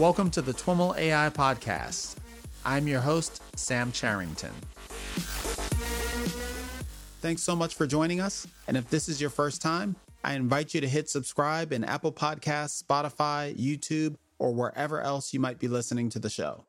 Welcome to the TWIML AI Podcast. I'm your host, Sam Charrington. Thanks so much for joining us. And if this is your first time, I invite you to hit subscribe in Apple Podcasts, Spotify, YouTube, or wherever else you might be listening to the show.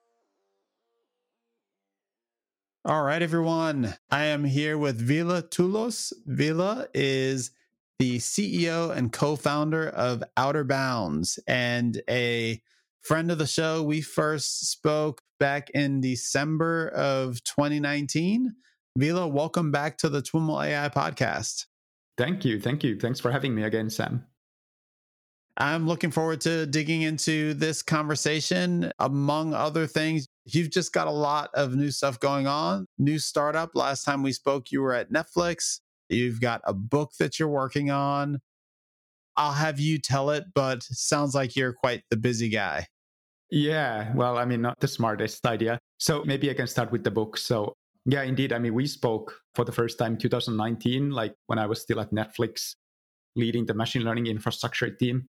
All right, everyone. I am here with Ville Tuulos. Ville is the CEO and co founder of Outerbounds and a friend of the show. We first spoke back in December of 2019. Ville, welcome back to the TWIML AI podcast. Thank you. Thank you. Thanks for having me again, Sam. I'm looking forward to digging into this conversation. Among other things, you've just got a lot of new stuff going on. New startup. Last time we spoke, you were at Netflix. You've got a book that you're working on. I'll have you tell it, but sounds like you're quite the busy guy. Yeah, well, I mean, not the smartest idea. So maybe I can start with the book. So, yeah, indeed. I mean, we spoke for the first time 2019, like when I was still at Netflix leading the machine learning infrastructure team.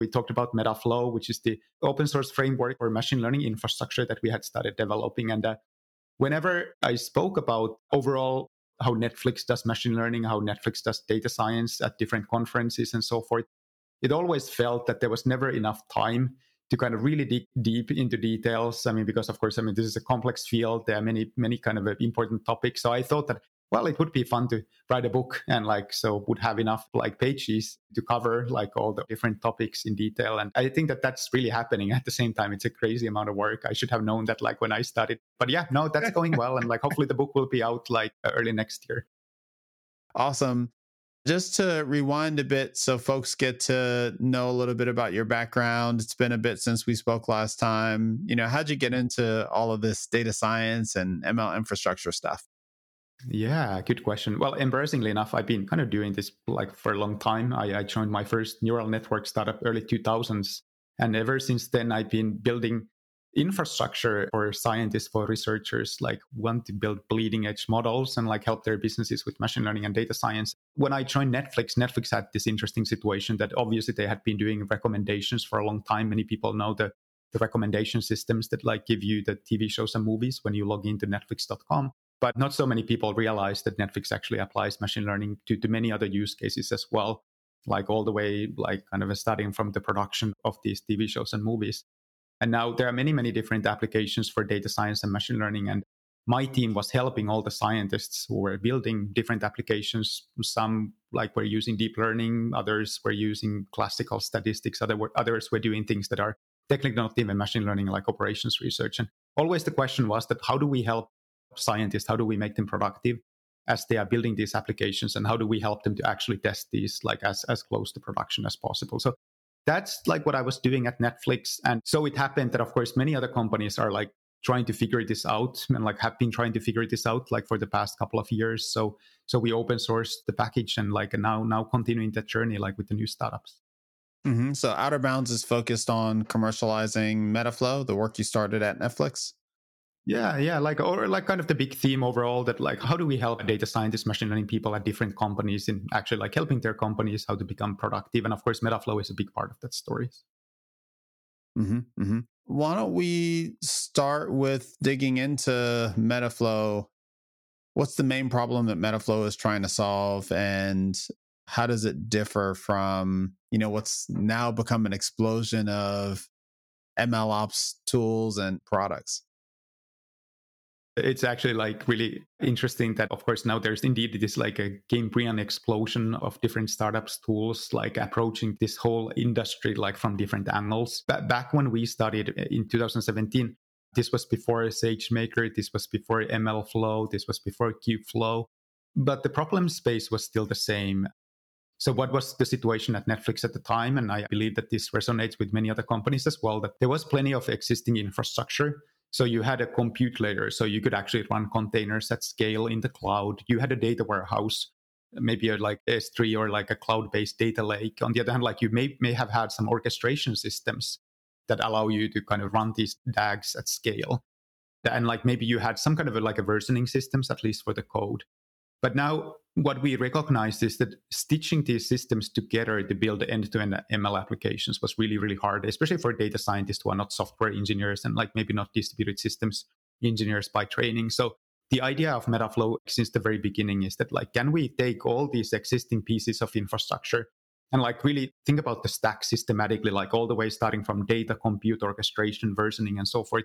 We talked about Metaflow, which is the open source framework for machine learning infrastructure that we had started developing. And uh, whenever I spoke about overall how Netflix does machine learning, how Netflix does data science at different conferences and so forth, it always felt that there was never enough time to kind of really dig deep into details. I mean, because of course, I mean, this is a complex field. There are many, many kind of important topics. So I thought that, well, it would be fun to write a book and like, so would have enough like pages to cover like all the different topics in detail. And I think that that's really happening at the same time. It's a crazy amount of work. I should have known that like when I started, but yeah, no, that's going well. And like, hopefully the book will be out like uh, early next year. Awesome. Just to rewind a bit so folks get to know a little bit about your background. It's been a bit since we spoke last time. You know, how'd you get mm-hmm. into all of this data science and ML infrastructure stuff? Yeah, good question. Well, embarrassingly enough, I've been kind of doing this like for a long time. I, I joined my first neural network startup early 2000s. And ever since then, I've been building infrastructure for scientists, for researchers, like want to build bleeding edge models and like help their businesses with machine learning and data science. When I joined Netflix, Netflix had this interesting situation that obviously they had been doing recommendations for a long time. Many people know the, the recommendation systems that like give you the TV shows and movies when you log into netflix.com. But not so many people realize that Netflix actually applies machine learning to, to many other use cases as well like all the way like kind of starting from the production of these tv shows and movies and now there are many, many different applications for data science and machine learning. And my team was helping all the scientists who were building different applications. Some like were using deep learning, others were using classical statistics, other were, others were doing things that are technically not even machine learning, like operations research. And always the question was that how do we help scientists? How do we make them productive as they are building these applications? And how do we help them to actually test these like as, as close to production as possible? So that's like what I was doing at Netflix. And so it happened that, of course, many other companies are like trying to figure this out and like have been trying to figure this out like for the past couple of years. So, so we open sourced the package and like now, now continuing that journey like with the new startups. Mm-hmm. So Outerbounds is focused on commercializing Metaflow, the work you started at Netflix. Yeah, yeah, like or like kind of the big theme overall that like how do we help data scientists, machine learning people at different companies in actually like helping their companies how to become productive, and of course, Metaflow is a big part of that story. Mm-hmm, mm-hmm. Why don't we start with digging into Metaflow? What's the main problem that Metaflow is trying to solve, and how does it differ from you know what's now become an explosion of ML ops tools and products? It's actually like really interesting that, of course, now there's indeed this like a Cambrian explosion of different startups tools, like approaching this whole industry like from different angles. But back when we started in 2017, this was before SageMaker, this was before MLflow, this was before Kubeflow. But the problem space was still the same. So, what was the situation at Netflix at the time? And I believe that this resonates with many other companies as well, that there was plenty of existing infrastructure so you had a compute layer, so you could actually run containers at scale in the cloud. You had a data warehouse, maybe a, like S3 or like a cloud-based data lake. On the other hand, like you may may have had some orchestration systems that allow you to kind of run these DAGs at scale. And like maybe you had some kind of a, like a versioning systems, at least for the code. But now what we recognized is that stitching these systems together to build end-to-end ML applications was really, really hard, especially for data scientists who are not software engineers and like maybe not distributed systems engineers by training. So the idea of Metaflow since the very beginning is that like, can we take all these existing pieces of infrastructure and like really think about the stack systematically, like all the way starting from data, compute, orchestration, versioning, and so forth,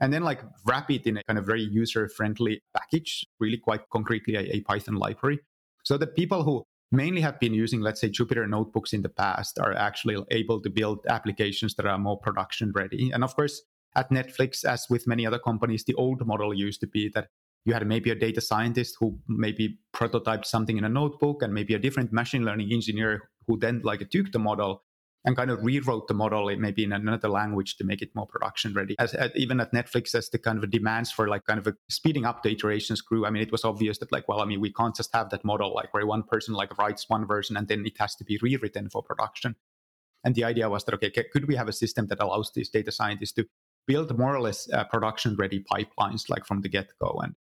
and then like wrap it in a kind of very user friendly package, really quite concretely a, a, Python library. So that people who mainly have been using, let's say, Jupyter notebooks in the past are actually able to build applications that are more production ready. And of course, at Netflix, as with many other companies, the old model used to be that you had maybe a data scientist who maybe prototyped something in a notebook and maybe a different machine learning engineer who then like took the model and kind of rewrote the model maybe in another language to make it more production ready. As, as, even at Netflix, as the kind of demands for like kind of speeding up the iterations grew, I mean, it was obvious that like, well, I mean, we can't just have that model like where one person like writes one version and then it has to be rewritten for production. And the idea was that okay, could we have a system that allows these data scientists to build more or less uh, production ready pipelines like from the get go? And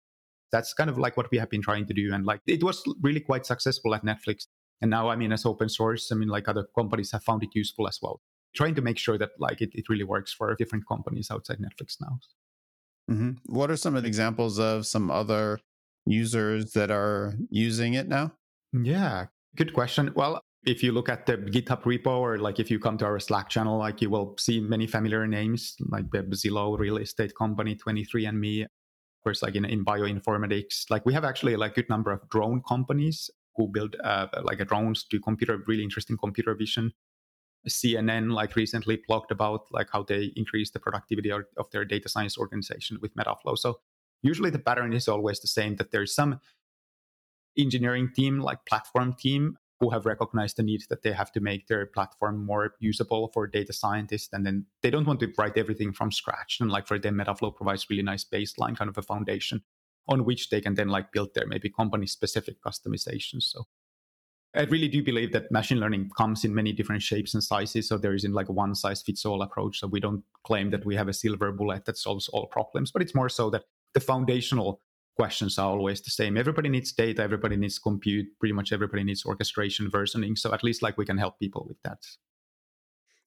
that's kind of like what we have been trying to do. And like it was really quite successful at Netflix. And now, I mean, as open source, I mean, like other companies have found it useful as well. Trying to make sure that like it, it really works for different companies outside Netflix now. Mm-hmm. What are some of the examples of some other users that are using it now? Yeah, good question. Well, if you look at the GitHub repo or like if you come to our Slack channel, like you will see many familiar names like the Zillow real estate company, 23andMe, of course, like in, in bioinformatics. Like we have actually a like, good number of drone companies who build uh, like drones to computer really interesting computer vision. Cnn like recently blogged about like how they increase the productivity of, of their data science organization with metaflow. So usually the pattern is always the same that there's some engineering team like platform team who have recognized the need that they have to make their platform more usable for data scientists and then they don't want to write everything from scratch. And like for them metaflow provides really nice baseline kind of a foundation on which they can then like build their maybe company specific customizations. So I really do believe that machine learning comes in many different shapes and sizes. So there isn't like a one size fits all approach. So we don't claim that we have a silver bullet that solves all problems, but it's more so that the foundational questions are always the same. Everybody needs data, everybody needs compute, pretty much everybody needs orchestration, versioning. So at least like we can help people with that.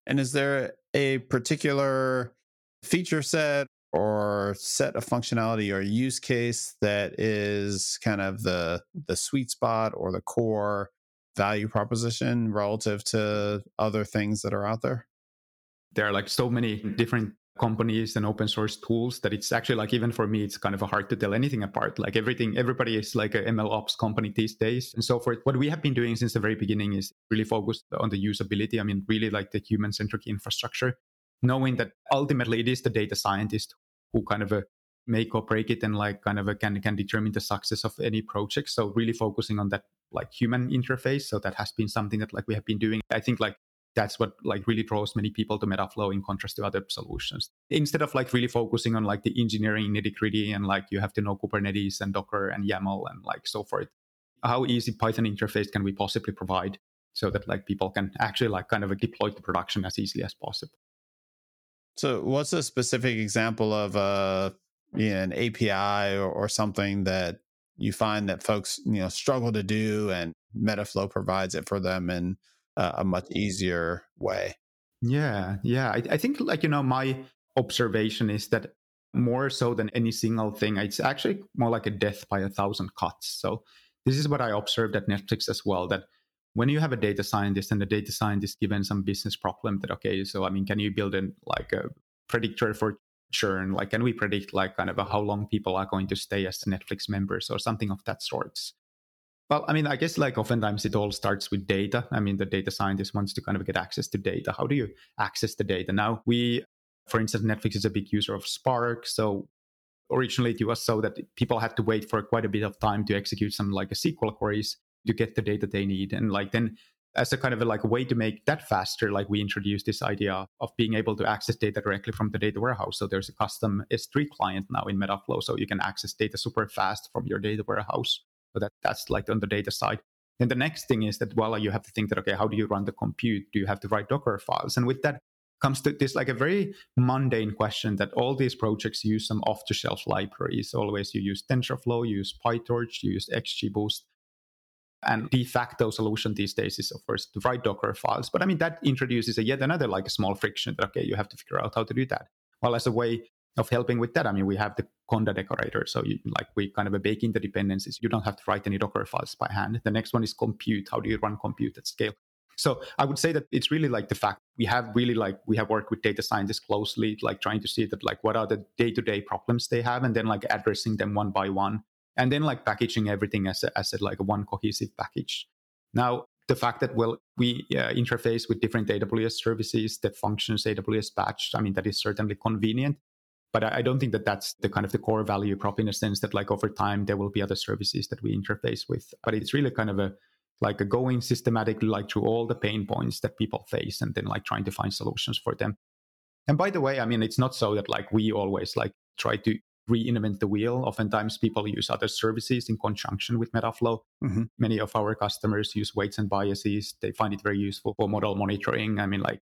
And is there a particular feature set or set of functionality or use case that is kind of the the sweet spot or the core value proposition relative to other things that are out there? There are like so many different companies and open source tools that it's actually like even for me it's kind of hard to tell anything apart. Like everything everybody is like a ml ops company these days. And so forth what we have been doing since the very beginning is really focused on the usability. I mean really like the human centric infrastructure knowing that ultimately it is the data scientist who kind of uh, make or break it and like kind of a, can can determine the success of any project. So really focusing on that like human interface. So that has been something that like we have been doing. I think like that's what like really draws many people to metaflow in contrast to other solutions. Instead of like really focusing on like the engineering nitty gritty and like you have to know kubernetes and docker and yaml and like so forth how easy python interface can we possibly provide so that like people can actually like kind of deploy to production as easily as possible so, what's a specific example of a you know, an API or, or something that you find that folks you know struggle to do, and Metaflow provides it for them in uh, a much easier way? Yeah, yeah. I, I think like you know my observation is that more so than any single thing, it's actually more like a death by a thousand cuts. So this is what I observed at Netflix as well. That when you have a data scientist and the data scientist given some business problem that okay so i mean can you build in like a predictor for churn? Like can we predict like kind of how long people are going to stay as netflix members or something of that sorts? Well i mean i guess like oftentimes it all starts with data. I mean the data scientist wants to kind of get access to data. How do you access the data? Now we for instance netflix is a big user of spark. So originally it was so that people had to wait for quite a bit of time to execute some like a sql queries to get the data they need. And like then as a kind of a, like way to make that faster, like we introduced this idea of being able to access data directly from the data warehouse. So there's a custom S3 client now in Metaflow, so you can access data super fast from your data warehouse. So that that's like on the data side. Then the next thing is that well, you have to think that okay, how do you run the compute? Do you have to write Docker files? And with that, comes to this like a very mundane question that all these projects use some off-the-shelf libraries. Always you use TensorFlow, you use PyTorch, you use XGBoost. And de facto solution these days is, of course, to write Docker files. But I mean, that introduces a yet another like a small friction that, okay, you have to figure out how to do that. Well, as a way of helping with that, I mean, we have the Conda decorator. So you, like we kind of bake in the dependencies. You don't have to write any Docker files by hand. The next one is compute. How do you run compute at scale? So I would say that it's really like the fact we have really like we have worked with data scientists closely, like trying to see that like what are the day to day problems they have, and then like addressing them one by one, and then like packaging everything as a, as a, like a one cohesive package. Now the fact that well we uh, interface with different AWS services that functions AWS batch, I mean that is certainly convenient. But I, I don't think that that's the kind of the core value prop in a sense that like over time there will be other services that we interface with. But it's really kind of a like a going systematically like through all the pain points that people face and then like trying to find solutions for them and by the way i mean it's not so that like we always like try to reinvent the wheel. Oftentimes people use other services in conjunction with metaflow. Mm-hmm. many of our customers use weights and biases. They find it very useful for model monitoring. I mean like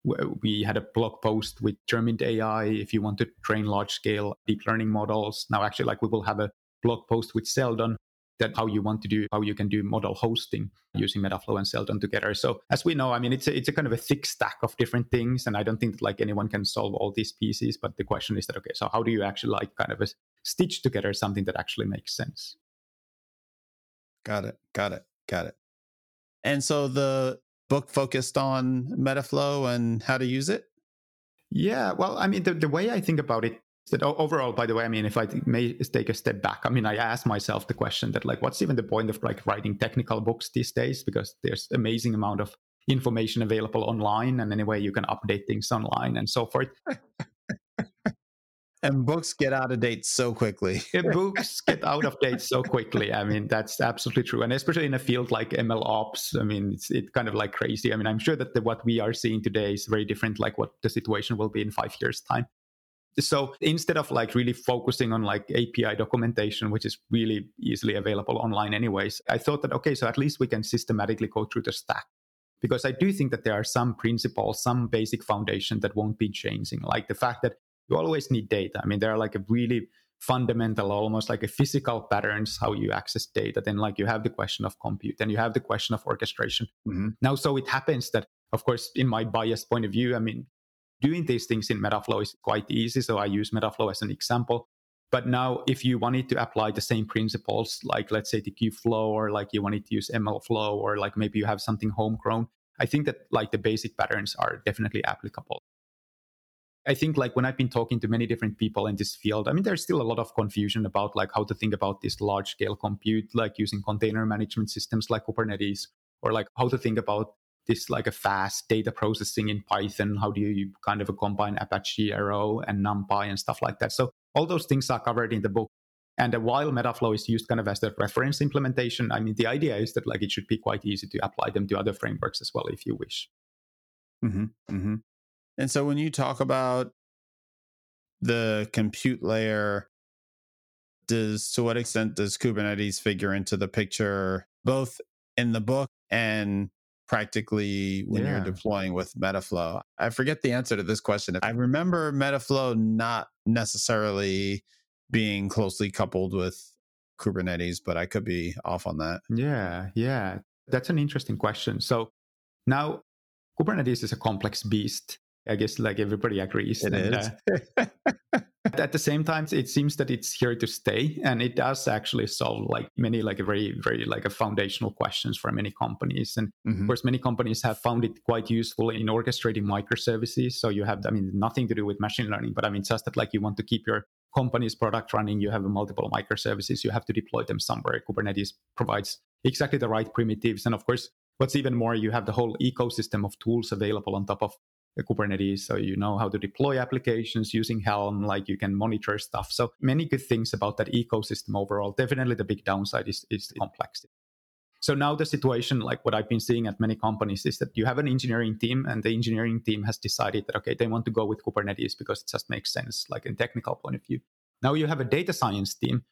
we had a blog post with Determined ai if you want to train large scale deep learning models now actually like we will have a blog post with Seldon that how you want to do how you can do model hosting using metaflow and seldon together. So as we know i mean it's a, it's a kind of a thick stack of different things and i don't think that like anyone can solve all these pieces but the question is that okay so how do you actually like kind of a stitch together something that actually makes sense? Got it. Got it. Got it. And so the book focused on metaflow and how to use it? Yeah well i mean the, the way i think about it that overall by the way i mean if i may take a step back i mean i ask myself the question that like what's even the point of like writing technical books these days? Because there's amazing amount of information available online and anyway you can update things online and so forth. And books get out of date so quickly. Books get out of date so quickly. I mean that's absolutely true. And especially in a field like ml ops i mean it's it kind of like crazy. I mean i'm sure that the, what we are seeing today is very different like what the situation will be in five years time so instead of like really focusing on like API documentation, which is really easily available online anyways, I thought that, okay, so at least we can systematically go through the stack. Because I do think that there are some principles, some basic foundation that won't be changing, like the fact that you always need data. I mean, there are like a really fundamental, almost like a physical patterns how you access data. Then, like you have the question of compute, and you have the question of orchestration. Mm-hmm. Now, so it happens that, of course, in my biased point of view, I mean, doing these things in Metaflow is quite easy. So I use Metaflow as an example. But now, if you wanted to apply the same principles, like let's say the Kubeflow, or like you wanted to use MLflow, or like maybe you have something homegrown, I think that like the basic patterns are definitely applicable. I think like when I've been talking to many different people in this field, I mean, there's still a lot of confusion about like how to think about this large scale compute, like using container management systems like Kubernetes, or like how to think about this like a fast data processing in Python? How do you kind of combine Apache Arrow and NumPy and stuff like that? So all those things are covered in the book. And while Metaflow is used kind of as the reference implementation, I mean, the idea is that like it should be quite easy to apply them to other frameworks as well if you wish. Mm-hmm, mm-hmm. And so when you talk about the compute layer, does to what extent does Kubernetes figure into the picture, both in the book and practically when yeah. you're deploying with Metaflow? I forget the answer to this question. I remember Metaflow not necessarily being closely coupled with Kubernetes, but I could be off on that. Yeah, yeah. That's an interesting question. So now Kubernetes is a complex beast. I guess like everybody agrees. It and, is. Uh, at the same time it seems that it's here to stay and it does actually solve like many like a very very like a foundational questions for many companies. And mm-hmm. of course many companies have found it quite useful in orchestrating microservices. So you have i mean nothing to do with machine learning but i mean just that like you want to keep your company's product running you have multiple microservices you have to deploy them somewhere. Kubernetes provides exactly the right primitives. And of course what's even more you have the whole ecosystem of tools available on top of Uh, Kubernetes. So you know how to deploy applications using Helm, like you can monitor stuff. So many good things about that ecosystem overall. Definitely the big downside is, is complexity. So now the situation, like what I've been seeing at many companies, is that you have an engineering team, and the engineering team has decided that okay, they want to go with Kubernetes because it just makes sense, like in technical point of view. Now you have a data science team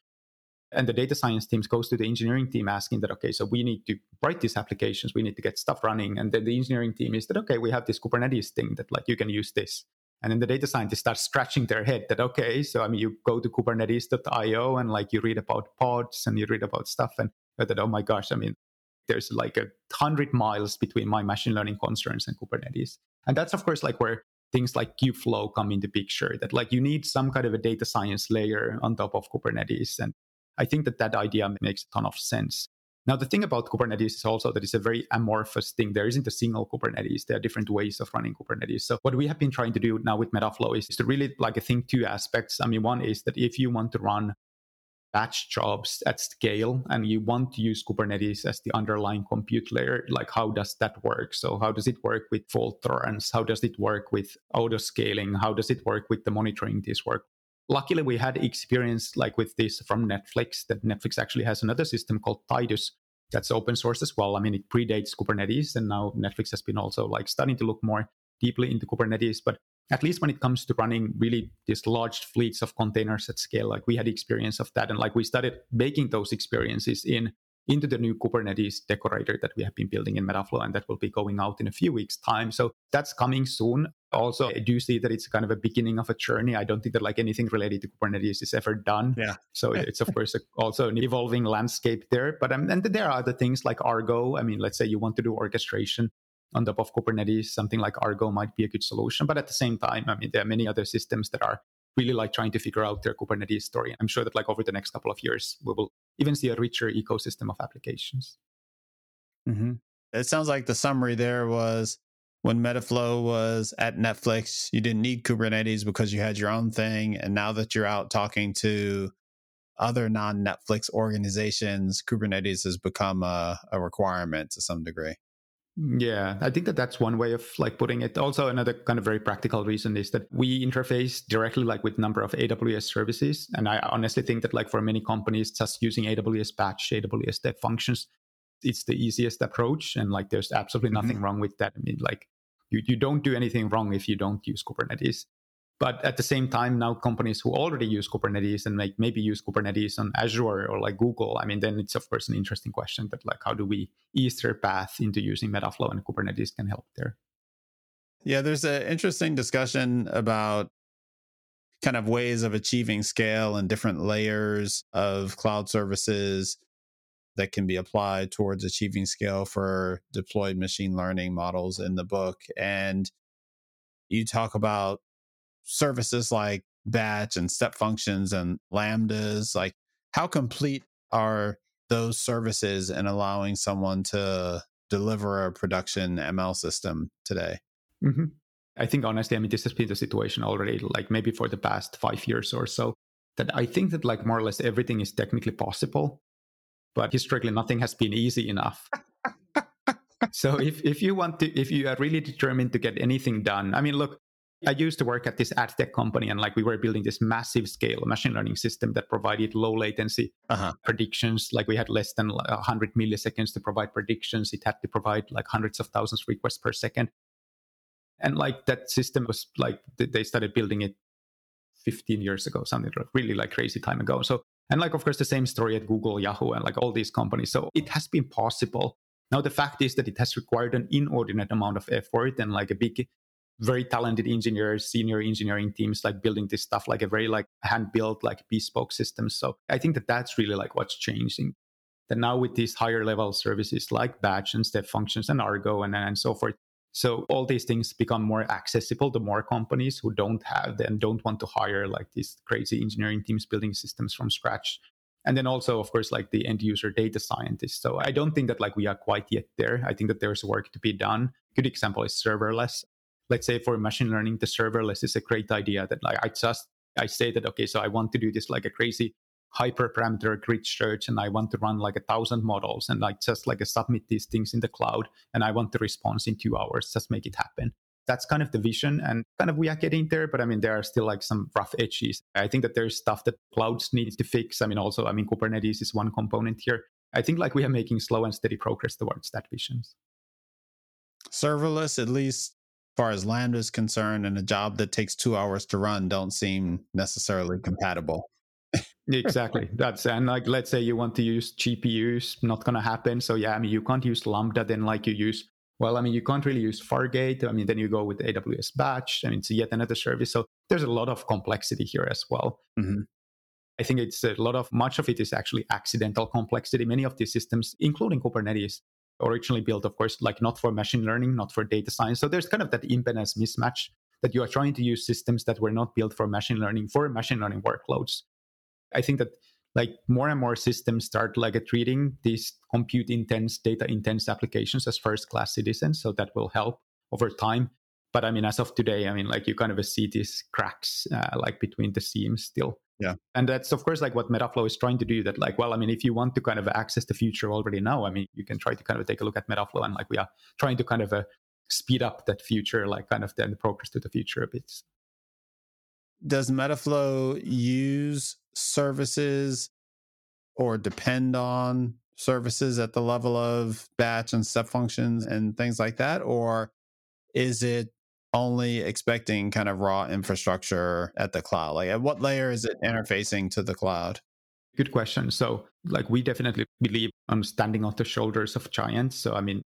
And the data science teams goes to the engineering team asking that, okay, so we need to write these applications, we need to get stuff running. And then the engineering team is that, okay, we have this Kubernetes thing that like you can use this. And then the data scientists start scratching their head that, okay, so I mean, you go to kubernetes.io and like you read about pods and you read about stuff and that, oh my gosh, I mean, there's like a hundred miles between my machine learning concerns and Kubernetes. And that's of course like where things like Kubeflow come into picture that like you need some kind of a data science layer on top of Kubernetes. And I think that that idea makes a ton of sense. Now, the thing about Kubernetes is also that it's a very amorphous thing. There isn't a single Kubernetes. There are different ways of running Kubernetes. So what we have been trying to do now with Metaflow is to really like I think two aspects. I mean, one is that if you want to run batch jobs at scale and you want to use Kubernetes as the underlying compute layer, like how does that work? So how does it work with fault tolerance? How does it work with auto scaling? How does it work with the monitoring this work? Luckily, we had experience like with this from Netflix that Netflix actually has another system called Titus that's open source as well. I mean, it predates Kubernetes and now Netflix has been also like starting to look more deeply into Kubernetes, but at least when it comes to running really these large fleets of containers at scale, like we had experience of that. And like we started making those experiences in into the new Kubernetes decorator that we have been building in Metaflow, and that will be going out in a few weeks' time. So that's coming soon. Also, I do see that it's kind of a beginning of a journey. I don't think that like anything related to Kubernetes is ever done. Yeah. So it's of course also an evolving landscape there. But um, and there are other things like Argo. I mean, let's say you want to do orchestration on top of Kubernetes, something like Argo might be a good solution. But at the same time, I mean, there are many other systems that are really like trying to figure out their Kubernetes story. I'm sure that like over the next couple of years, we will even see a richer ecosystem of applications. Mm-hmm. It sounds like the summary there was when Metaflow was at Netflix, you didn't need Kubernetes because you had your own thing. And now that you're out talking to other non Netflix organizations, Kubernetes has become a, a requirement to some degree. Yeah, I think that that's one way of like putting it. Also, another kind of very practical reason is that we interface directly like with number of AWS services, and I honestly think that like for many companies, just using AWS Batch, AWS Step Functions, it's the easiest approach, and like there's absolutely mm-hmm. nothing mm-hmm. wrong with that. I mean, like you you don't do anything wrong if you don't use Kubernetes. But at the same time, now companies who already use Kubernetes and like maybe use Kubernetes on Azure or like Google, I mean, then it's of course an interesting question that like how do we ease their path into using Metaflow and Kubernetes can help there. Yeah, there's an interesting discussion about kind of ways of achieving scale and different layers of cloud services that can be applied towards achieving scale for deployed machine learning models in the book. And you talk about services like batch and step functions and lambdas like how complete are those services in allowing someone to deliver a production ml system today mm-hmm. i think honestly i mean this has been the situation already like maybe for the past five years or so that i think that like more or less everything is technically possible but historically nothing has been easy enough so if, if you want to if you are really determined to get anything done i mean look I used to work at this ad tech company, and like we were building this massive scale machine learning system that provided low latency uh-huh. predictions. Like we had less than 100 milliseconds to provide predictions. It had to provide like hundreds of thousands of requests per second. And like that system was like they started building it 15 years ago, something like really like crazy time ago. So and like of course the same story at Google, Yahoo, and like all these companies. So it has been possible. Now the fact is that it has required an inordinate amount of effort and like a big very talented engineers, senior engineering teams, like building this stuff like a very like hand built, like bespoke systems. So I think that that's really like what's changing. That now with these higher level services like batch and step functions and Argo and, and so forth. So all these things become more accessible to more companies who don't have and don't want to hire like these crazy engineering teams building systems from scratch. And then also, of course, like the end user data scientists. So I don't think that like we are quite yet there. I think that there's work to be done. Good example is serverless let's say for machine learning, the serverless is a great idea that like I just I say that okay, so I want to do this like a crazy hyperparameter grid search and I want to run like a thousand models and like just like submit these things in the cloud and I want the response in two hours, just make it happen. That's kind of the vision and kind of we are getting there, but I mean there are still like some rough edges. I think that there's stuff that clouds need to fix. I mean also I mean Kubernetes is one component here. I think like we are making slow and steady progress towards that vision. Serverless, at least far as Lambda is concerned and a job that takes two hours to run don't seem necessarily compatible. exactly. That's and like let's say you want to use GPUs, not gonna happen. So yeah, I mean you can't use Lambda, then like you use well, I mean you can't really use Fargate. I mean then you go with AWS Batch. I mean it's yet another service. So there's a lot of complexity here as well. Mm-hmm. I think it's a lot of much of it is actually accidental complexity. Many of these systems, including Kubernetes, originally built, of course, like not for machine learning, not for data science. So there's kind of that impedance mismatch that you are trying to use systems that were not built for machine learning for machine learning workloads. I think that like more and more systems start like treating these compute intense, data intense applications as first class citizens. So that will help over time. But I mean, as of today, I mean, like you kind of see these cracks uh, like between the seams still. Yeah. And that's, of course, like what Metaflow is trying to do that, like, well, I mean, if you want to kind of access the future already now, I mean, you can try to kind of take a look at Metaflow and like we are trying to kind of uh, speed up that future, like kind of then the progress to the future a bit. Does Metaflow use services or depend on services at the level of batch and step functions and things like that? Or is it only expecting kind of raw infrastructure at the cloud? Like at what layer is it interfacing to the cloud? Good question. So, like, we definitely believe on standing on the shoulders of giants. So, I mean,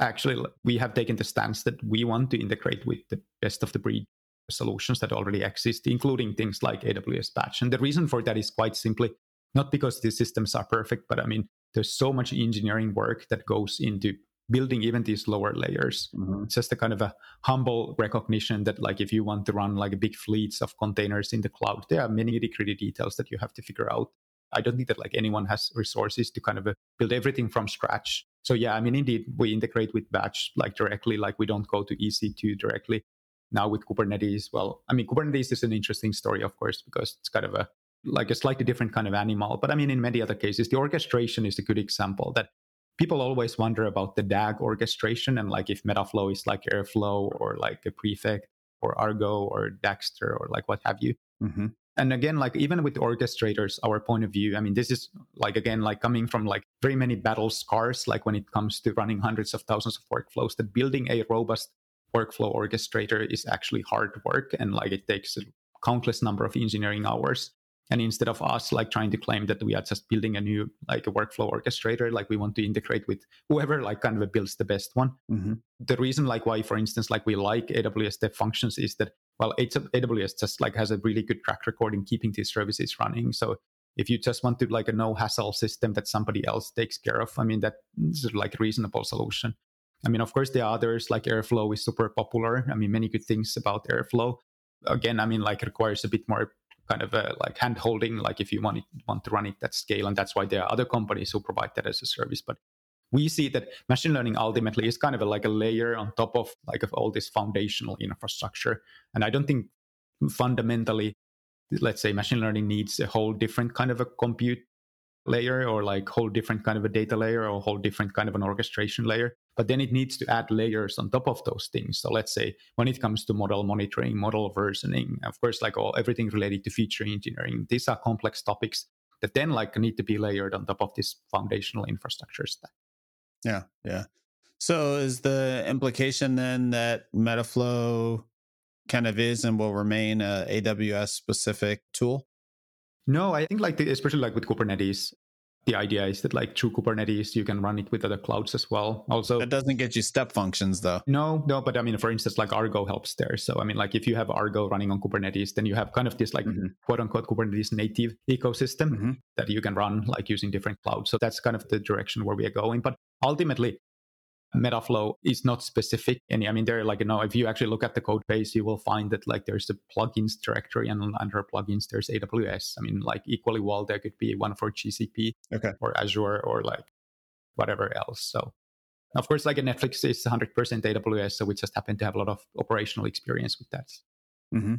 actually, we have taken the stance that we want to integrate with the best of the breed solutions that already exist, including things like AWS Batch. And the reason for that is quite simply not because these systems are perfect, but I mean, there's so much engineering work that goes into building even these lower layers. Mm-hmm. It's just a kind of a humble recognition that like if you want to run like big fleets of containers in the cloud, there are many nitty gritty details that you have to figure out. I don't think that like anyone has resources to kind of uh, build everything from scratch. So yeah, I mean, indeed, we integrate with batch like directly, like we don't go to EC2 directly. Now with Kubernetes, well, I mean, Kubernetes is an interesting story, of course, because it's kind of a like a slightly different kind of animal. But I mean, in many other cases, the orchestration is a good example that people always wonder about the DAG orchestration and like if Metaflow is like Airflow or like a Prefect or Argo or Dagster or like what have you. Mm-hmm. And again, like even with orchestrators, our point of view, I mean, this is like again, like coming from like very many battle scars, like when it comes to running hundreds of thousands of workflows, that building a robust workflow orchestrator is actually hard work and like it takes a countless number of engineering hours and instead of us like trying to claim that we are just building a new like a workflow orchestrator like we want to integrate with whoever like kind of builds the best one. Mm-hmm. the reason like why for instance like we like aws step functions is that well aws just like has a really good track record in keeping these services running. So if you just want to like a no hassle system that somebody else takes care of i mean that is like a reasonable solution. I mean of course there are others like airflow is super popular. I mean many good things about airflow. Again i mean like requires a bit more kind of a like hand holding, like if you want it, want to run it at scale. And that's why there are other companies who provide that as a service. But we see that machine learning ultimately is kind of a, like a layer on top of like of all this foundational infrastructure. And I don't think fundamentally, let's say machine learning needs a whole different kind of a compute layer or like whole different kind of a data layer or whole different kind of an orchestration layer but then it needs to add layers on top of those things. So let's say when it comes to model monitoring model versioning of course like all everything related to feature engineering these are complex topics that then like need to be layered on top of this foundational infrastructure stack. Yeah yeah. So is the implication then that metaflow kind of is and will remain a aws specific tool? No, I think like the, especially like with Kubernetes, the idea is that like through Kubernetes you can run it with other clouds as well. Also, that doesn't get you step functions though. No, no, but I mean, for instance, like Argo helps there. So I mean, like if you have Argo running on Kubernetes, then you have kind of this like mm-hmm. quote unquote Kubernetes native ecosystem mm-hmm. that you can run like using different clouds. So that's kind of the direction where we are going. But ultimately, Metaflow is not specific any. I mean, there like you know, if you actually look at the code base, you will find that like there's a plugins directory, and under plugins there's AWS. I mean, like equally well, there could be one for GCP, okay. or Azure, or like whatever else. So, of course, like a Netflix is 100% AWS, so we just happen to have a lot of operational experience with that. Mm-hmm.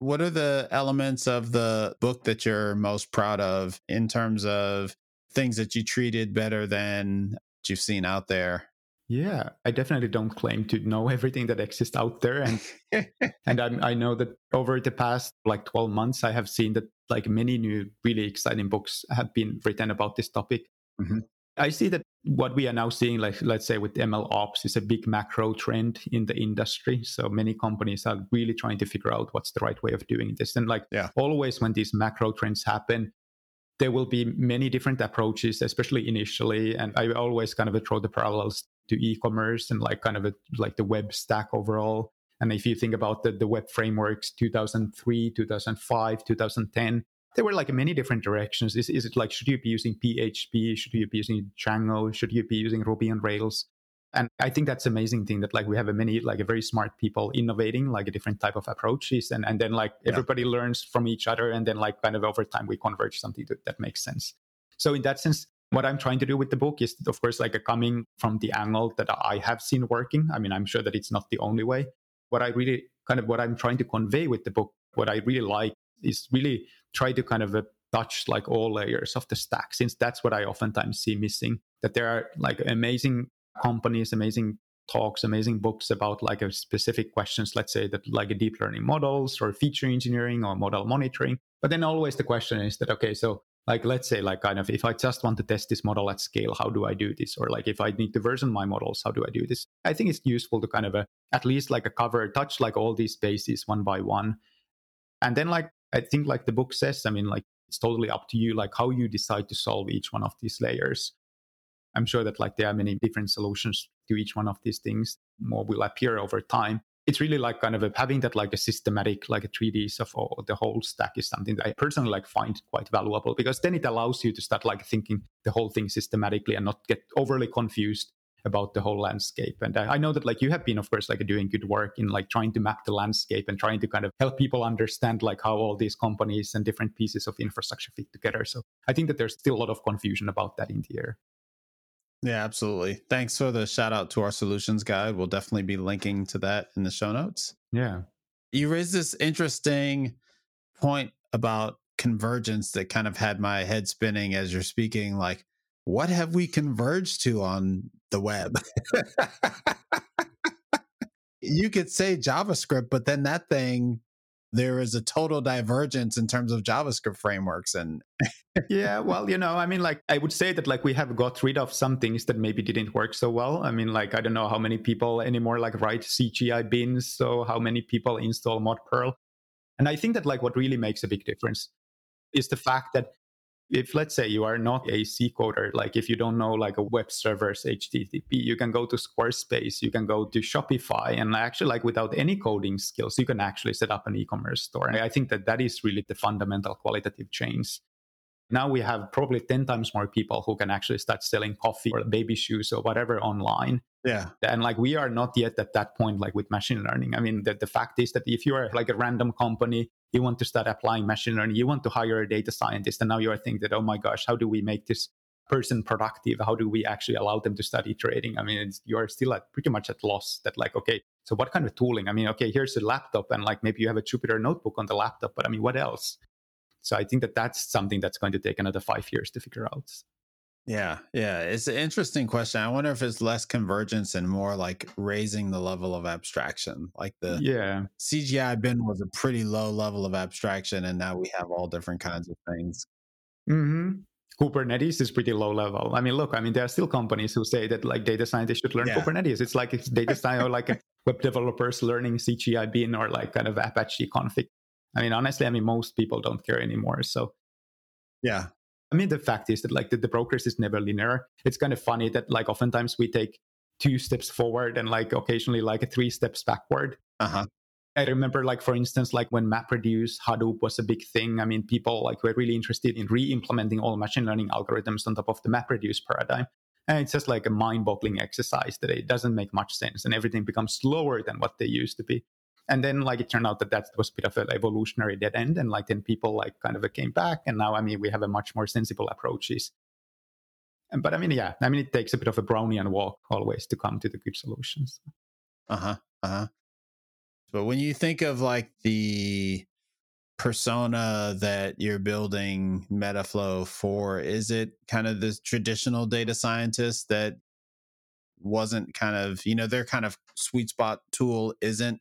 What are the elements of the book that you're most proud of in terms of things that you treated better than you've seen out there? Yeah, I definitely don't claim to know everything that exists out there, and and I, I know that over the past like twelve months, I have seen that like many new really exciting books have been written about this topic. Mm-hmm. I see that what we are now seeing, like let's say with ML ops, is a big macro trend in the industry. So many companies are really trying to figure out what's the right way of doing this. And like yeah. always, when these macro trends happen, there will be many different approaches, especially initially. And I always kind of draw the parallels to e-commerce and like kind of a, like the web stack overall. And if you think about the, the web frameworks, 2003, 2005, 2010, there were like many different directions. Is, is it like, should you be using PHP? Should you be using Django? Should you be using Ruby on Rails? And I think that's amazing thing that like we have a many like a very smart people innovating like a different type of approaches and, and then like yeah. everybody learns from each other and then like kind of over time we converge something that, that makes sense. So in that sense, what I'm trying to do with the book is of course like a coming from the angle that I have seen working. I mean, I'm sure that it's not the only way. What I really kind of what I'm trying to convey with the book, what I really like is really try to kind of uh, touch like all layers of the stack, since that's what I oftentimes see missing. That there are like amazing companies, amazing talks, amazing books about like a specific questions, let's say that like a deep learning models or feature engineering or model monitoring. But then always the question is that, okay, so like let's say like kind of if I just want to test this model at scale, how do I do this? Or like if I need to version my models, how do I do this? I think it's useful to kind of a, at least like a cover, touch like all these bases one by one. And then like I think like the book says, I mean, like it's totally up to you, like how you decide to solve each one of these layers. I'm sure that like there are many different solutions to each one of these things. More will appear over time. It's really like kind of a, having that like a systematic, like a 3Ds of all, the whole stack is something that I personally like find quite valuable because then it allows you to start like thinking the whole thing systematically and not get overly confused about the whole landscape. And I know that like you have been, of course, like doing good work in like trying to map the landscape and trying to kind of help people understand like how all these companies and different pieces of infrastructure fit together. So I think that there's still a lot of confusion about that in the air. Yeah, absolutely. Thanks for the shout out to our solutions guide. We'll definitely be linking to that in the show notes. Yeah. You raised this interesting point about convergence that kind of had my head spinning as you're speaking. Like, what have we converged to on the web? you could say JavaScript, but then that thing, there is a total divergence in terms of JavaScript frameworks. And yeah, well, you know, I mean, like, I would say that, like, we have got rid of some things that maybe didn't work so well. I mean, like, I don't know how many people anymore, like, write CGI bins. So, how many people install mod Perl. And I think that, like, what really makes a big difference is the fact that if let's say you are not a C coder, like if you don't know like a web server's HTTP, you can go to Squarespace, you can go to Shopify, and actually like without any coding skills, you can actually set up an e-commerce store. And I think that that is really the fundamental qualitative change. Now we have probably 10 times more people who can actually start selling coffee or baby shoes or whatever online. Yeah. And like we are not yet at that point, like with machine learning. I mean, the, the fact is that if you are like a random company you want to start applying machine learning, you want to hire a data scientist, and now you are thinking that, oh my gosh, how do we make this person productive? How do we actually allow them to study trading? I mean, you're still at pretty much at loss that like, okay, so what kind of tooling? I mean, okay, here's a laptop and like maybe you have a Jupyter notebook on the laptop, but I mean, what else? So I think that that's something that's going to take another five years to figure out. Yeah, yeah. It's an interesting question. I wonder if it's less convergence and more like raising the level of abstraction. Like the yeah CGI bin was a pretty low level of abstraction, and now we have all different kinds of things. Mm-hmm. Kubernetes is pretty low level. I mean, look, I mean, there are still companies who say that like data scientists should learn yeah. Kubernetes. It's like it's data science or like web developers learning CGI bin or like kind of Apache config. I mean, honestly, I mean, most people don't care anymore. So yeah, I mean, the fact is that like the, the progress is never linear. It's kind of funny that like oftentimes we take two steps forward and like occasionally like three steps backward. Uh-huh. I remember like for instance like when MapReduce Hadoop was a big thing. I mean people like were really interested in re-implementing all machine learning algorithms on top of the MapReduce paradigm. And it's just like a mind-boggling exercise that it doesn't make much sense and everything becomes slower than what they used to be and then like it turned out that that was a bit of an evolutionary dead end and like then people like kind of came back and now i mean we have a much more sensible approaches. And, but i mean yeah i mean it takes a bit of a brownian walk always to come to the good solutions. Uh-huh uh-huh. But when you think of like the persona that you're building metaflow for is it kind of this traditional data scientist that wasn't kind of you know their kind of sweet spot tool isn't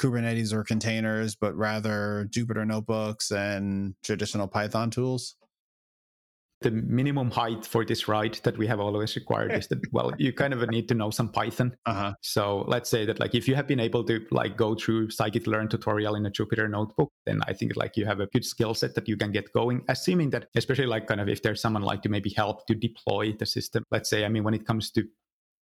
Kubernetes or containers, but rather Jupyter notebooks and traditional Python tools? the minimum height for this ride that we have always required is that well you kind of need to know some python uh-huh. so let's say that like if you have been able to like go through scikit-learn tutorial in a jupyter notebook then i think like you have a good skill set that you can get going assuming that especially like kind of if there's someone like to maybe help to deploy the system let's say i mean when it comes to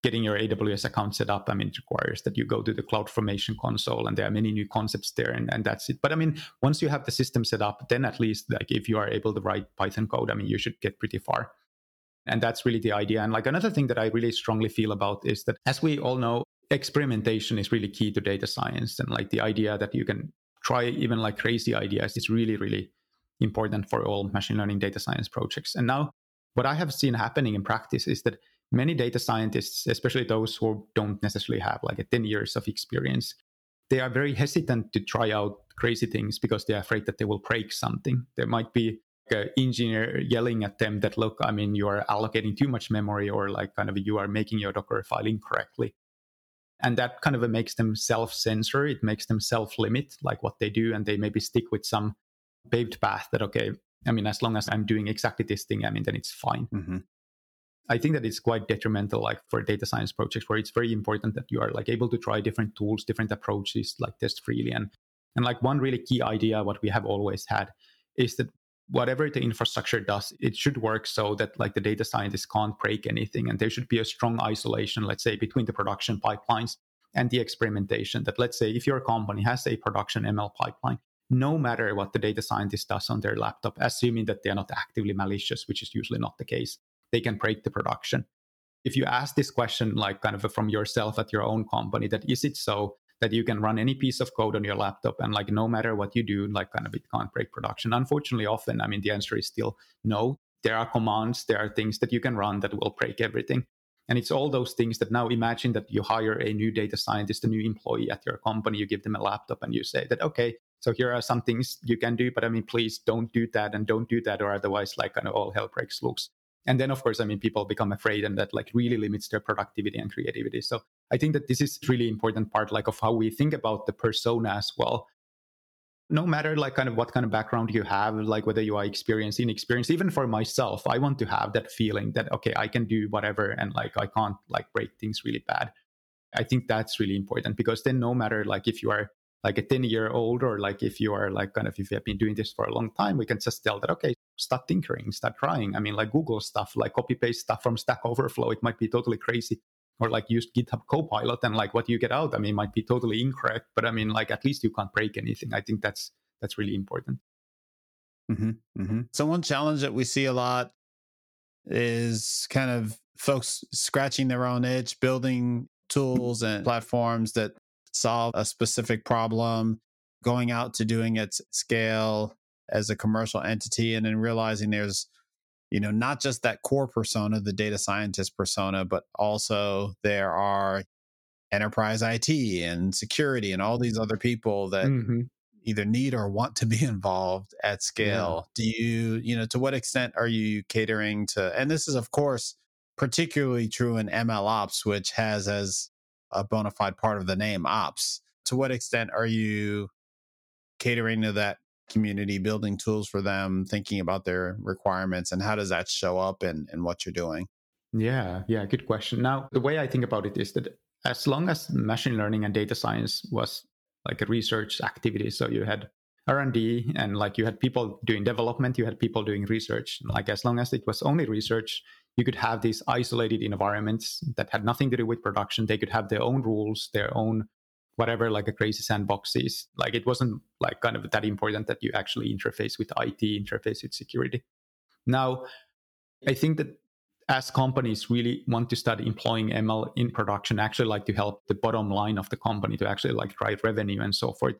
getting your AWS account set up, I mean, it requires that you go to the CloudFormation console and there are many new concepts there and, and that's it. But I mean, once you have the system set up, then at least like if you are able to write Python code, I mean, you should get pretty far. And that's really the idea. And like another thing that I really strongly feel about is that as we all know, experimentation is really key to data science. And like the idea that you can try even like crazy ideas is really, really important for all machine learning data science projects. And now what I have seen happening in practice is that many data scientists, especially those who don't necessarily have like a 10 years of experience, they are very hesitant to try out crazy things because they're afraid that they will break something. There might be an engineer yelling at them that, look, I mean, you are allocating too much memory or like kind of you are making your Docker file incorrectly. And that kind of makes them self censor. It makes them self limit, like what they do. And they maybe stick with some paved path that, okay, I mean, as long as I'm doing exactly this thing, I mean, then it's fine. Mm-hmm. I think that it's quite detrimental, like for data science projects, where it's very important that you are like able to try different tools, different approaches, like test freely. And and like one really key idea, what we have always had, is that whatever the infrastructure does, it should work so that like the data scientists can't break anything, and there should be a strong isolation, let's say, between the production pipelines and the experimentation. That let's say if your company has a production ML pipeline, no matter what the data scientist does on their laptop, assuming that they are not actively malicious, which is usually not the case, they can break the production. If you ask this question, like kind of from yourself at your own company, that is it so that you can run any piece of code on your laptop and like no matter what you do, like kind of it can't break production? Unfortunately, often, I mean, the answer is still no. There are commands, there are things that you can run that will break everything. And it's all those things that now imagine that you hire a new data scientist, a new employee at your company, you give them a laptop and you say that, okay, so here are some things you can do, but I mean, please don't do that and don't do that, or otherwise, like kind of all hell breaks loose and then of course i mean people become afraid and that like really limits their productivity and creativity. So i think that this is really important part like of how we think about the persona as well. No matter like kind of what kind of background you have like whether you are experienced inexperienced even for myself i want to have that feeling that okay i can do whatever and like i can't like break things really bad. I think that's really important because then no matter like if you are like a 10 year old or like if you are like kind of if you have been doing this for a long time we can just tell that okay start tinkering, start trying. I mean, like Google stuff, like copy paste stuff from Stack Overflow, it might be totally crazy. Or like use GitHub Copilot and like what you get out, I mean, might be totally incorrect, but I mean, like at least you can't break anything. I think that's that's really important. Mm-hmm, mm-hmm. So one challenge that we see a lot is kind of folks scratching their own itch, building tools and platforms that solve a specific problem, going out to doing it scale, as a commercial entity and then realizing there's you know not just that core persona the data scientist persona but also there are enterprise IT and security and all these other people that mm-hmm. either need or want to be involved at scale yeah. do you you know to what extent are you catering to and this is of course particularly true in ML ops which has as a bona fide part of the name ops to what extent are you catering to that community, building tools for them, thinking about their requirements, and how does that show up in, in what you're doing? Yeah, yeah, good question. Now, the way I think about it is that as long as machine learning and data science was like a research activity, so you had R&D and like you had people doing development, you had people doing research. Like as long as it was only research, you could have these isolated environments that had nothing to do with production. They could have their own rules, their own whatever like a crazy sandbox is. Like it wasn't like kind of that important that you actually interface with IT, interface with security. Now, I think that as companies really want to start employing ML in production, actually like to help the bottom line of the company to actually like drive revenue and so forth.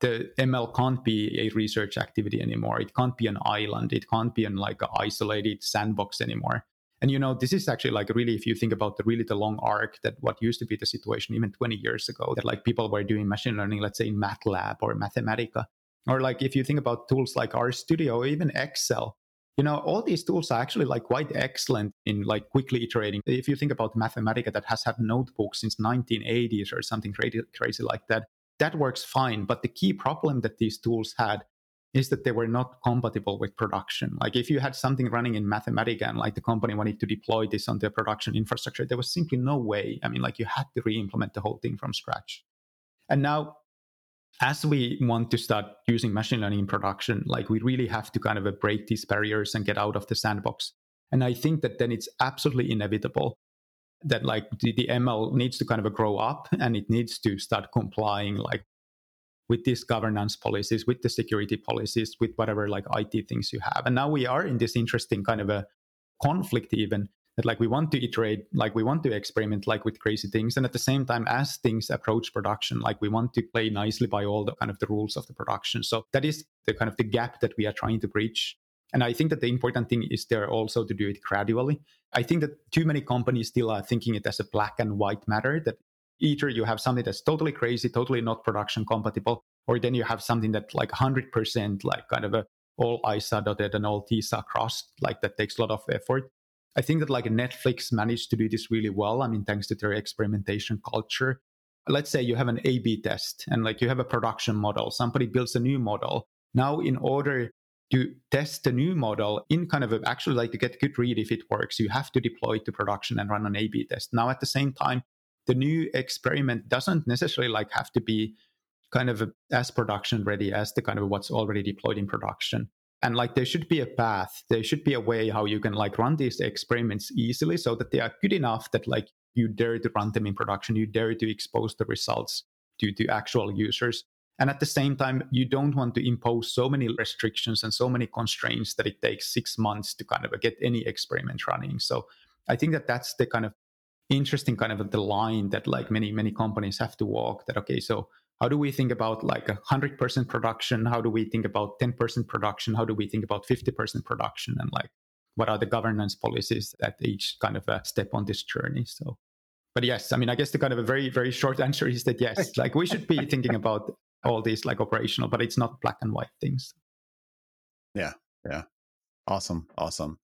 The ML can't be a research activity anymore. It can't be an island. It can't be an like an isolated sandbox anymore. And you know, this is actually like really, if you think about the really the long arc that what used to be the situation even 20 years ago, that like people were doing machine learning, let's say in MATLAB or Mathematica, or like if you think about tools like RStudio or even Excel, you know, all these tools are actually like quite excellent in like quickly iterating. If you think about Mathematica that has had notebooks since 1980s or something crazy, crazy like that, that works fine. But the key problem that these tools had is that they were not compatible with production. Like if you had something running in Mathematica and like the company wanted to deploy this on their production infrastructure, there was simply no way. I mean, like you had to re-implement the whole thing from scratch. And now as we want to start using machine learning in production, like we really have to kind of break these barriers and get out of the sandbox. And I think that then it's absolutely inevitable that like the, the ML needs to kind of grow up and it needs to start complying like with these governance policies, with the security policies, with whatever like IT things you have. And now we are in this interesting kind of a conflict even that like we want to iterate, like we want to experiment like with crazy things. And at the same time, as things approach production, like we want to play nicely by all the kind of the rules of the production. So that is the kind of the gap that we are trying to bridge. And I think that the important thing is there also to do it gradually. I think that too many companies still are thinking it as a black and white matter that either you have something that's totally crazy, totally not production compatible, or then you have something that like 100% like kind of a all I's are dotted and all T's are crossed, like that takes a lot of effort. I think that like Netflix managed to do this really well. I mean, thanks to their experimentation culture. Let's say you have an A B test and like you have a production model, somebody builds a new model. Now, in order to test the new model in kind of a, actually like to get good read if it works, you have to deploy it to production and run an A B test. Now, at the same time, the new experiment doesn't necessarily like have to be kind of as production ready as the kind of what's already deployed in production. And like there should be a path. There should be a way how you can like run these experiments easily so that they are good enough that like you dare to run them in production. You dare to expose the results to to actual users. And at the same time you don't want to impose so many restrictions and so many constraints that it takes six months to kind of get any experiment running. So i think that that's the kind of interesting kind of the line that like many many companies have to walk that okay so how do we think about like a 100% production? How do we think about 10% production? How do we think about 50% production? And like what are the governance policies at each kind of a step on this journey? So but yes i mean i guess the kind of a very very short answer is that yes like we should be thinking about all these like operational but it's not black and white things. Yeah yeah. Awesome awesome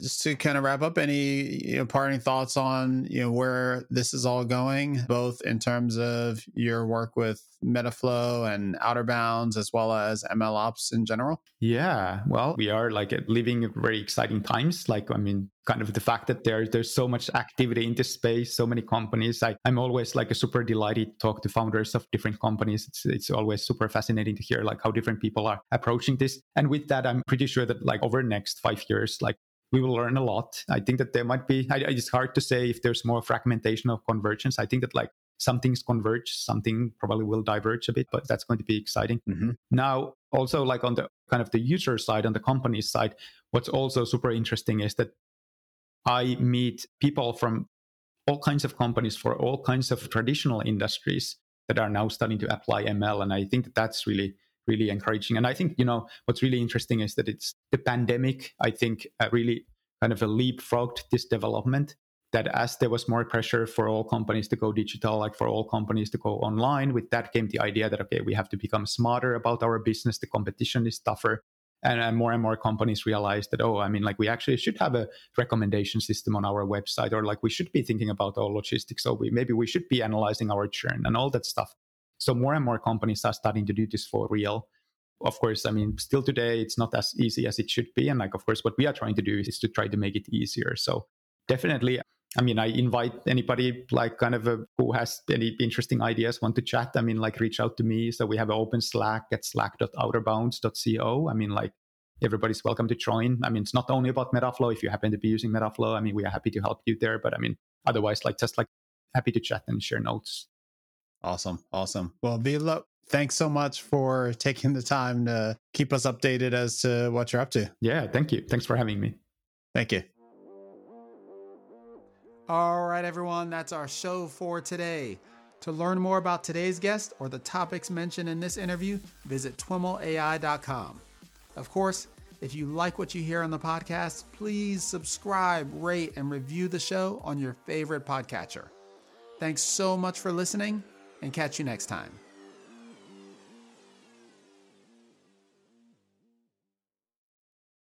just to kind of wrap up any you know, parting thoughts on you know where this is all going both in terms of your work with Metaflow and Outerbounds as well as ml ops in general? Yeah well we are like uh, living very exciting times like i mean kind of the fact that there, there's so much activity in this space so many companies. I, i'm always like a super delighted to talk to founders of different companies. It's, it's always super fascinating to hear like how different people are approaching this. And with that i'm pretty sure that like over next five years like we will learn a lot. I think that there might be, I, it's hard to say if there's more fragmentation of convergence. I think that like some things converge, something probably will diverge a bit, but that's going to be exciting. Mm-hmm. Now, also like on the kind of the user side, on the company side, what's also super interesting is that I meet people from all kinds of companies for all kinds of traditional industries that are now starting to apply ML. And I think that that's really really encouraging. And I think, you know, what's really interesting is that it's the pandemic, I think, uh, really kind of a leapfrogged this development. That as there was more pressure for all companies to go digital, like for all companies to go online, with that came the idea that, okay, we have to become smarter about our business. The competition is tougher. And, and more and more companies realize that, oh, I mean, like we actually should have a recommendation system on our website, or like we should be thinking about our logistics. So we maybe we should be analyzing our churn and all that stuff. So more and more companies are starting to do this for real. Of course, I mean, still today, it's not as easy as it should be. And like, of course, what we are trying to do is to try to make it easier. So definitely, I mean, I invite anybody like kind of a, who has any interesting ideas, want to chat. I mean, like reach out to me. So we have an open Slack at slack.outerbounds.co. I mean, like everybody's welcome to join. I mean, it's not only about Metaflow. If you happen to be using Metaflow, I mean, we are happy to help you there. But I mean, otherwise, like just like happy to chat and share notes. Awesome. Awesome. Well, Ville, thanks so much for taking the time to keep us updated as to what you're up to. Yeah, thank you. Thanks for having me. Thank you. All right, everyone, that's our show for today. To learn more about today's guest or the topics mentioned in this interview, visit twimlai.com. Of course, if you like what you hear on the podcast, please subscribe, rate, and review the show on your favorite podcatcher. Thanks so much for listening and catch you next time.